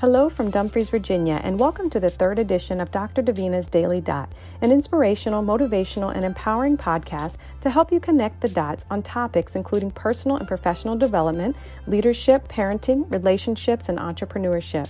Hello from Dumfries, Virginia, and welcome to the third edition of Dr. Davina's Daily Dot, an inspirational, motivational, and empowering podcast to help you connect the dots on topics including personal and professional development, leadership, parenting, relationships, and entrepreneurship.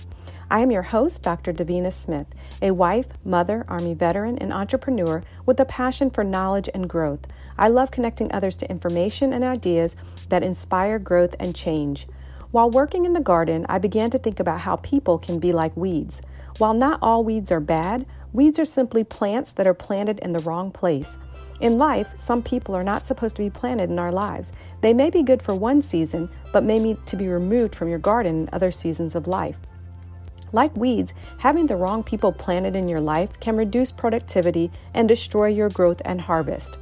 I am your host, Dr. Davina Smith, a wife, mother, Army veteran, and entrepreneur with a passion for knowledge and growth. I love connecting others to information and ideas that inspire growth and change. While working in the garden, I began to think about how people can be like weeds. While not all weeds are bad, weeds are simply plants that are planted in the wrong place. In life, some people are not supposed to be planted in our lives. They may be good for one season, but may need to be removed from your garden in other seasons of life. Like weeds, having the wrong people planted in your life can reduce productivity and destroy your growth and harvest.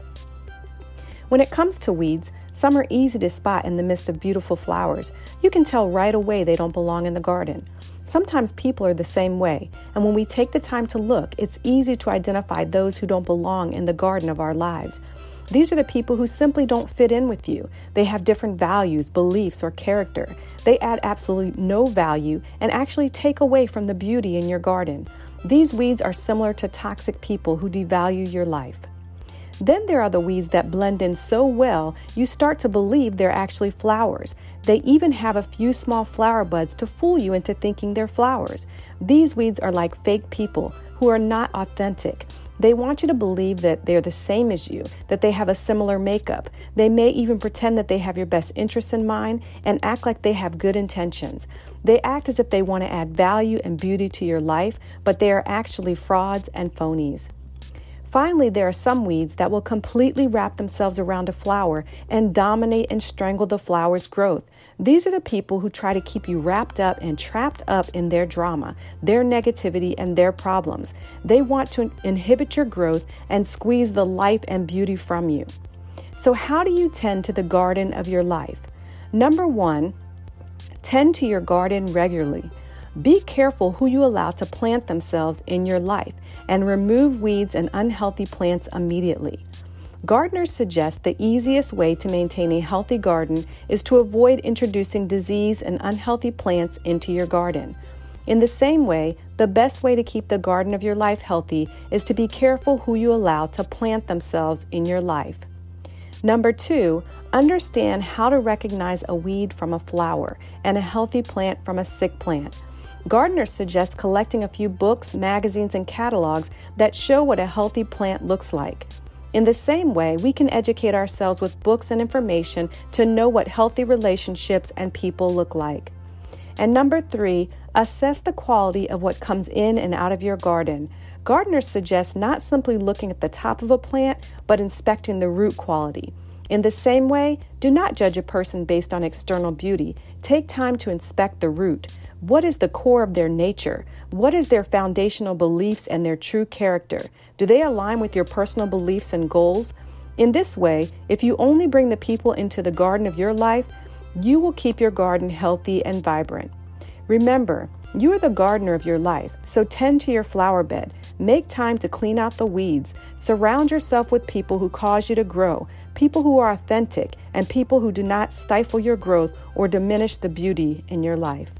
When it comes to weeds, some are easy to spot in the midst of beautiful flowers. You can tell right away they don't belong in the garden. Sometimes people are the same way, and when we take the time to look, it's easy to identify those who don't belong in the garden of our lives. These are the people who simply don't fit in with you. They have different values, beliefs, or character. They add absolutely no value and actually take away from the beauty in your garden. These weeds are similar to toxic people who devalue your life. Then there are the weeds that blend in so well you start to believe they're actually flowers. They even have a few small flower buds to fool you into thinking they're flowers. These weeds are like fake people who are not authentic. They want you to believe that they're the same as you, that they have a similar makeup. They may even pretend that they have your best interests in mind and act like they have good intentions. They act as if they want to add value and beauty to your life, but they are actually frauds and phonies. Finally, there are some weeds that will completely wrap themselves around a flower and dominate and strangle the flower's growth. These are the people who try to keep you wrapped up and trapped up in their drama, their negativity, and their problems. They want to inhibit your growth and squeeze the life and beauty from you. So, how do you tend to the garden of your life? Number one, tend to your garden regularly. Be careful who you allow to plant themselves in your life and remove weeds and unhealthy plants immediately. Gardeners suggest the easiest way to maintain a healthy garden is to avoid introducing disease and unhealthy plants into your garden. In the same way, the best way to keep the garden of your life healthy is to be careful who you allow to plant themselves in your life. Number two, understand how to recognize a weed from a flower and a healthy plant from a sick plant. Gardeners suggest collecting a few books, magazines, and catalogs that show what a healthy plant looks like. In the same way, we can educate ourselves with books and information to know what healthy relationships and people look like. And number three, assess the quality of what comes in and out of your garden. Gardeners suggest not simply looking at the top of a plant, but inspecting the root quality. In the same way, do not judge a person based on external beauty. Take time to inspect the root. What is the core of their nature? What is their foundational beliefs and their true character? Do they align with your personal beliefs and goals? In this way, if you only bring the people into the garden of your life, you will keep your garden healthy and vibrant. Remember, you are the gardener of your life, so tend to your flower bed. Make time to clean out the weeds. Surround yourself with people who cause you to grow, people who are authentic, and people who do not stifle your growth or diminish the beauty in your life.